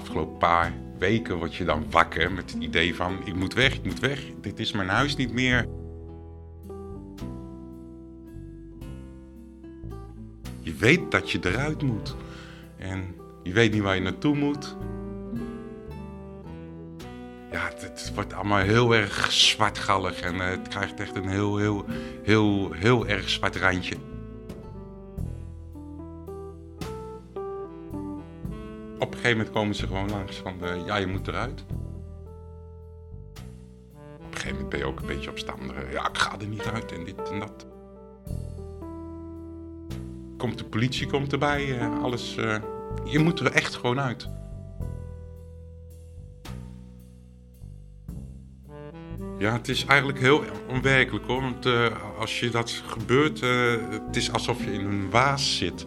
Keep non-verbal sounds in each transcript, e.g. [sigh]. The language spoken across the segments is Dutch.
afgelopen paar weken word je dan wakker met het idee van ik moet weg, ik moet weg. Dit is mijn huis niet meer. Je weet dat je eruit moet. En je weet niet waar je naartoe moet. Ja, het, het wordt allemaal heel erg zwartgallig en eh, het krijgt echt een heel, heel, heel, heel erg zwart randje. Gegeven moment komen ze gewoon langs van, eh, ja, je moet eruit. Op een gegeven moment ben je ook een beetje opstandig. Ja, ik ga er niet uit en dit en dat. Komt de politie komt erbij, eh, alles. eh, je moet er echt gewoon uit. Ja, het is eigenlijk heel onwerkelijk hoor. Want eh, als je dat gebeurt, eh, het is alsof je in een waas zit.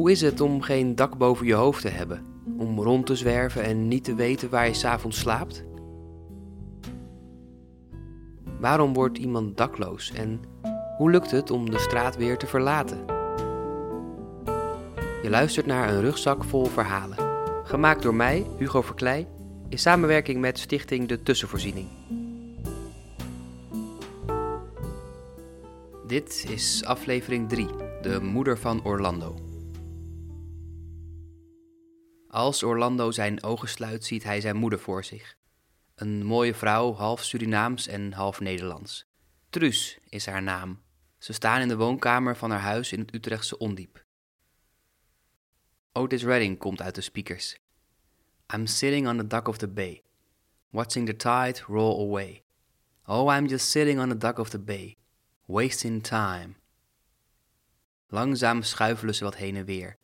Hoe is het om geen dak boven je hoofd te hebben? Om rond te zwerven en niet te weten waar je s'avonds slaapt? Waarom wordt iemand dakloos en hoe lukt het om de straat weer te verlaten? Je luistert naar een rugzak vol verhalen. Gemaakt door mij, Hugo Verkleij, in samenwerking met Stichting De Tussenvoorziening. Dit is aflevering 3, de moeder van Orlando. Als Orlando zijn ogen sluit, ziet hij zijn moeder voor zich. Een mooie vrouw, half Surinaams en half Nederlands. Truus is haar naam. Ze staan in de woonkamer van haar huis in het Utrechtse Ondiep. Otis Redding komt uit de speakers. I'm sitting on the dock of the bay, watching the tide roll away. Oh, I'm just sitting on the dock of the bay, wasting time. Langzaam schuifelen ze wat heen en weer.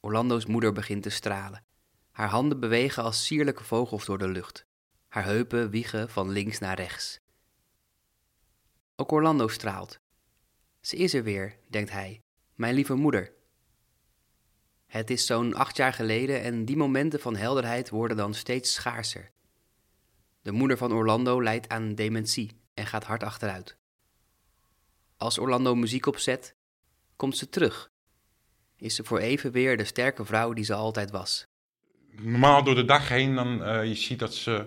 Orlando's moeder begint te stralen. Haar handen bewegen als sierlijke vogels door de lucht. Haar heupen wiegen van links naar rechts. Ook Orlando straalt. Ze is er weer, denkt hij, mijn lieve moeder. Het is zo'n acht jaar geleden en die momenten van helderheid worden dan steeds schaarser. De moeder van Orlando lijdt aan dementie en gaat hard achteruit. Als Orlando muziek opzet, komt ze terug. Is ze voor even weer de sterke vrouw die ze altijd was. Normaal door de dag heen, dan eh, je ziet dat ze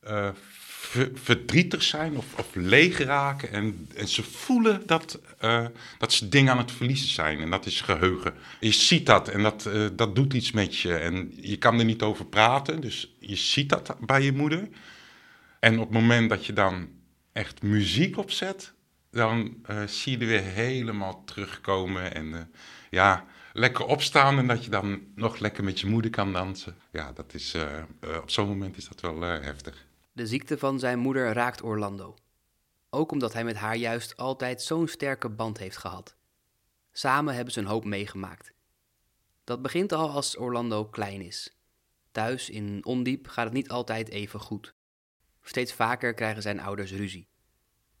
eh, ver- verdrietig zijn of, leeg raken. En, en ze voelen dat, eh, dat ze dingen aan het verliezen zijn. En dat is geheugen. Je ziet dat en dat, dat doet iets met je. En je kan er niet over praten. Dus je ziet dat bij je moeder. En op het moment dat je dan echt muziek opzet, dan eh, zie je er weer helemaal terugkomen. En eh, ja, lekker opstaan en dat je dan nog lekker met je moeder kan dansen. Ja, dat is, eh, op zo'n moment is dat wel heftig. De ziekte van zijn moeder raakt Orlando. Ook omdat hij met haar juist altijd zo'n sterke band heeft gehad. Samen hebben ze een hoop meegemaakt. Dat begint al als Orlando klein is. Thuis in Ondiep gaat het niet altijd even goed. Steeds vaker krijgen zijn ouders ruzie.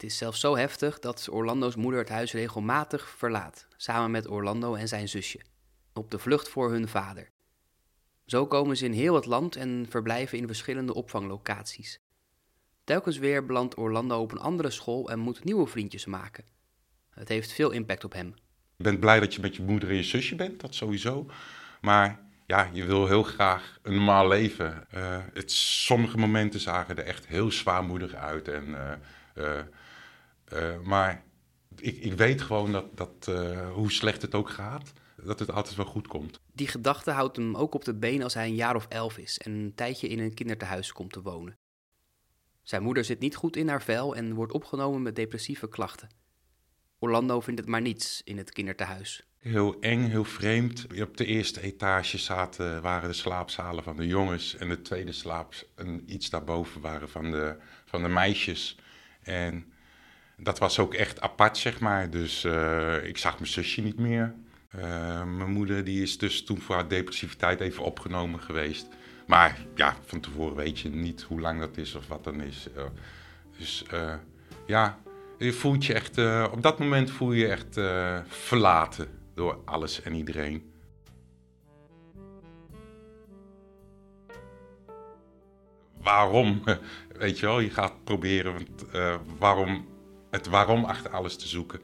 Het is zelfs zo heftig dat Orlando's moeder het huis regelmatig verlaat, samen met Orlando en zijn zusje, op de vlucht voor hun vader. Zo komen ze in heel het land en verblijven in verschillende opvanglocaties. Telkens weer belandt Orlando op een andere school en moet nieuwe vriendjes maken. Het heeft veel impact op hem. Je bent blij dat je met je moeder en je zusje bent, dat sowieso. Maar ja, je wil heel graag een normaal leven. Eh, het, sommige momenten zagen er echt heel zwaarmoedig uit. En, eh, eh, maar ik, ik weet gewoon dat, dat eh, hoe slecht het ook gaat, dat het altijd wel goed komt. Die gedachte houdt hem ook op de been als hij een jaar of elf is en een tijdje in een kinderthuis komt te wonen. Zijn moeder zit niet goed in haar vel en wordt opgenomen met depressieve klachten. Orlando vindt het maar niets in het kinderthuis. Heel eng, heel vreemd. Op de eerste etage zaten, waren de slaapzalen van de jongens en de tweede slaap en iets daarboven waren van de, van de meisjes. En dat was ook echt apart, zeg maar. Dus eh, ik zag mijn zusje niet meer. Eh, mijn moeder die is dus toen voor haar depressiviteit even opgenomen geweest. Maar ja, van tevoren weet je niet hoe lang dat is of wat dan is. Eh, dus ja, je voelt je echt, op dat moment voel je je echt verlaten door alles en iedereen. Waarom? [laughs] Weet je wel, je gaat proberen, want, waarom het waarom achter alles te zoeken.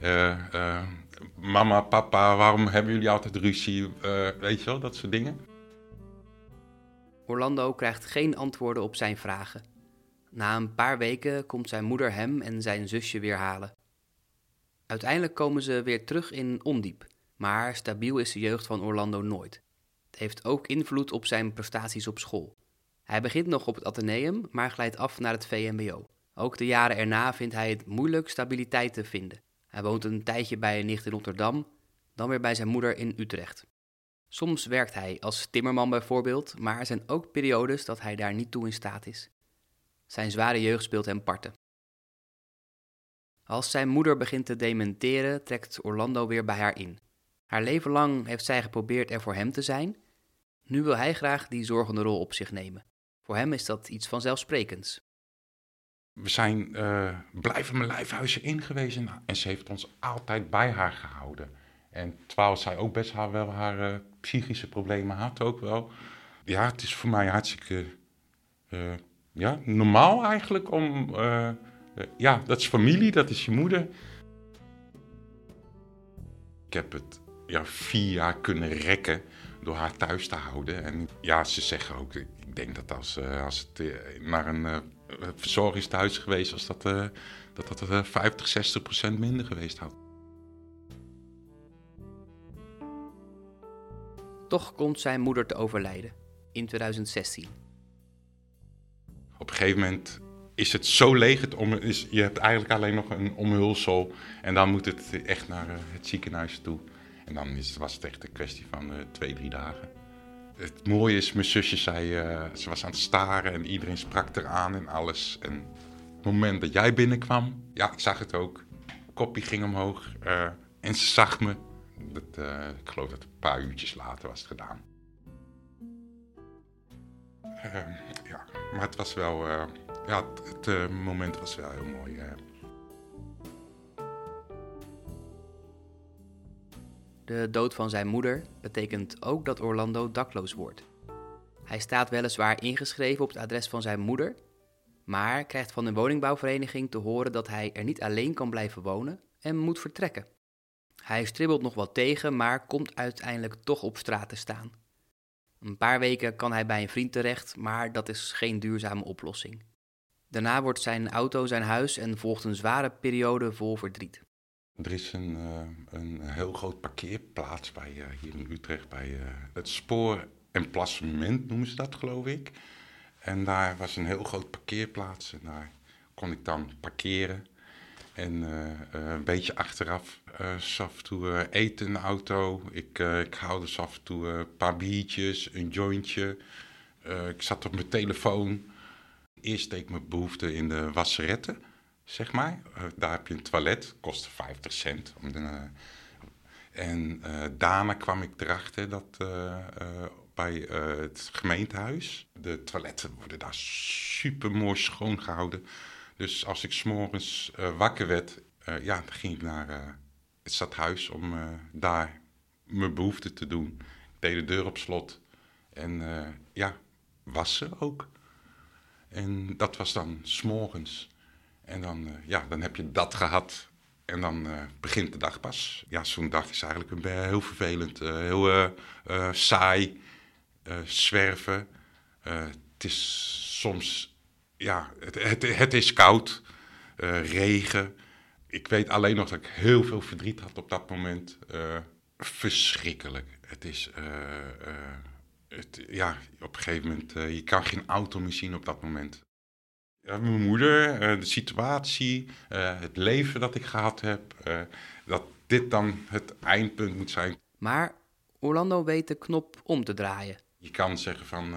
Eh, eh, mama, papa, waarom hebben jullie altijd ruzie? Eh, weet je wel, dat soort dingen. Orlando krijgt geen antwoorden op zijn vragen. Na een paar weken komt zijn moeder hem en zijn zusje weer halen. Uiteindelijk komen ze weer terug in Ondiep, maar stabiel is de jeugd van Orlando nooit. Het heeft ook invloed op zijn prestaties op school. Hij begint nog op het Atheneum, maar glijdt af naar het VMBO. Ook de jaren erna vindt hij het moeilijk stabiliteit te vinden. Hij woont een tijdje bij een nicht in Rotterdam, dan weer bij zijn moeder in Utrecht. Soms werkt hij als timmerman bijvoorbeeld, maar er zijn ook periodes dat hij daar niet toe in staat is. Zijn zware jeugd speelt hem parten. Als zijn moeder begint te dementeren, trekt Orlando weer bij haar in. Haar leven lang heeft zij geprobeerd er voor hem te zijn. Nu wil hij graag die zorgende rol op zich nemen. Voor hem is dat iets vanzelfsprekends. We zijn uh, blijven mijn lijfhuisje ingewezen en ze heeft ons altijd bij haar gehouden. En terwijl zij ook best haar, wel haar uh, psychische problemen had, ook wel. Ja, het is voor mij hartstikke uh, ja, normaal eigenlijk om. ja, dat is familie, dat is je moeder. Ik heb het ja, vier jaar kunnen rekken door haar thuis te houden. En ja, ze zeggen ook, ik denk dat als, als het naar een verzorgingstehuis geweest was, dat dat, dat 50, 60 procent minder geweest had. Toch komt zijn moeder te overlijden in 2016. Op een gegeven moment is het zo leeg. Het om, is, je hebt eigenlijk alleen nog een omhulsel. En dan moet het echt naar uh, het ziekenhuis toe. En dan is, was het echt een kwestie van uh, twee, drie dagen. Het mooie is, mijn zusje zei, uh, ze was aan het staren en iedereen sprak eraan en alles. En het moment dat jij binnenkwam, ja, ik zag het ook. Koppie ging omhoog en ze zag me. Dat, uh, ik geloof dat een paar uurtjes later was het gedaan. Uh, ja, maar het was wel, ja, het, het moment was wel heel mooi. De dood van zijn moeder betekent ook dat Orlando dakloos wordt. Hij staat weliswaar ingeschreven op het adres van zijn moeder, maar krijgt van de woningbouwvereniging te horen dat hij er niet alleen kan blijven wonen en moet vertrekken. Hij stribbelt nog wat tegen, maar komt uiteindelijk toch op straat te staan. Een paar weken kan hij bij een vriend terecht, maar dat is geen duurzame oplossing. Daarna wordt zijn auto zijn huis en volgt een zware periode vol verdriet. Er is een, uh, een heel groot parkeerplaats bij, uh, hier in Utrecht, bij uh, het spoor emplacement noemen ze dat geloof ik. En daar was een heel groot parkeerplaats en daar kon ik dan parkeren. En een beetje achteraf af en toe eten in de auto. Ik, ik haalde dus af en toe een paar biertjes, een jointje. ik zat op mijn telefoon. Eerst deed ik mijn behoefte in de wasseretten, zeg maar. daar heb je een toilet, kostte 50 cent. Om de, en daarna kwam ik erachter dat bij het gemeentehuis, de toiletten worden daar super mooi schoon gehouden. Dus als ik s'morgens wakker werd, ja, ging ik naar het stadhuis om daar mijn behoefte te doen. Ik deed de deur op slot en ja, wassen ook. En dat was dan s'morgens. En dan, uh, ja, dan heb je dat gehad. En dan begint de dag pas. Ja, zo'n dag is eigenlijk een, heel vervelend. heel saai. zwerven. het is soms... Ja, het, het, het is koud. regen ik weet alleen nog dat ik heel veel verdriet had op dat moment. Verschrikkelijk. Het is, het, ja, op een gegeven moment, je kan geen auto meer zien op dat moment. Mijn moeder, de situatie, het leven dat ik gehad heb, dat dit dan het eindpunt moet zijn. Maar Orlando weet de knop om te draaien. Je kan zeggen van,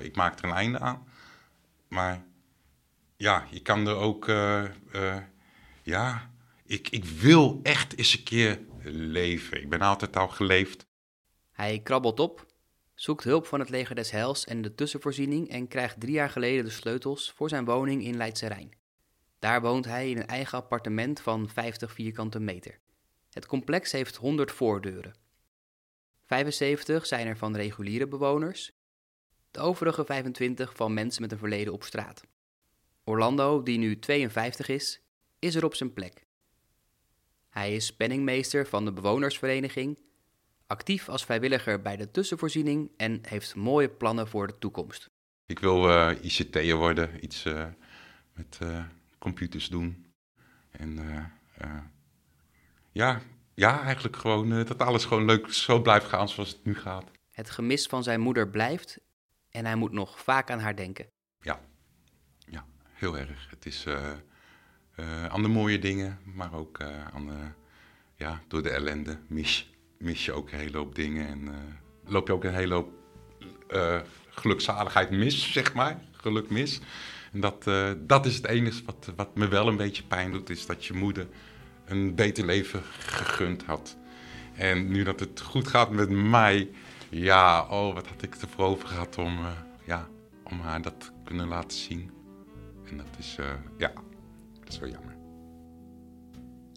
ik maak er een einde aan. Maar ja, je kan er ook ja, ik, ik wil echt eens een keer leven. Ik ben altijd al geleefd. Hij krabbelt op, zoekt hulp van het leger des Heils en de tussenvoorziening en krijgt drie jaar geleden de sleutels voor zijn woning in Leidse Rijn. Daar woont hij in een eigen appartement van 50 vierkante meter. Het complex heeft 100 voordeuren. 75 zijn er van reguliere bewoners, de overige 25 van mensen met een verleden op straat. Orlando, die nu 52 is, is er op zijn plek. Hij is penningmeester van de bewonersvereniging, actief als vrijwilliger bij de tussenvoorziening en heeft mooie plannen voor de toekomst. Ik wil uh, ICT'er worden, iets uh, met uh, computers doen. En ja, ja, eigenlijk gewoon dat alles gewoon leuk zo blijft gaan zoals het nu gaat. Het gemis van zijn moeder blijft en hij moet nog vaak aan haar denken. Ja, ja heel erg. Het is aan de mooie dingen, maar ook aan de, ja, door de ellende mis, mis je ook een hele hoop dingen en loop je ook een hele hoop gelukzaligheid mis, zeg maar. Geluk mis. En dat, uh, dat is het enige wat, wat me wel een beetje pijn doet, is dat je moeder een beter leven gegund had. En nu dat het goed gaat met mij, ja, oh, wat had ik ervoor over gehad om, ja, om haar dat kunnen laten zien. En dat is, ja, dat is wel jammer.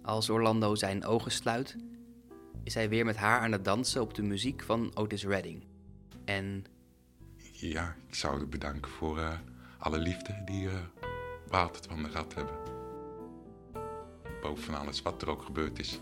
Als Orlando zijn ogen sluit, is hij weer met haar aan het dansen op de muziek van Otis Redding. En ja, ik zou u bedanken voor uh, alle liefde die uh, we van de gehad hebben. Boven alles wat er ook gebeurd is.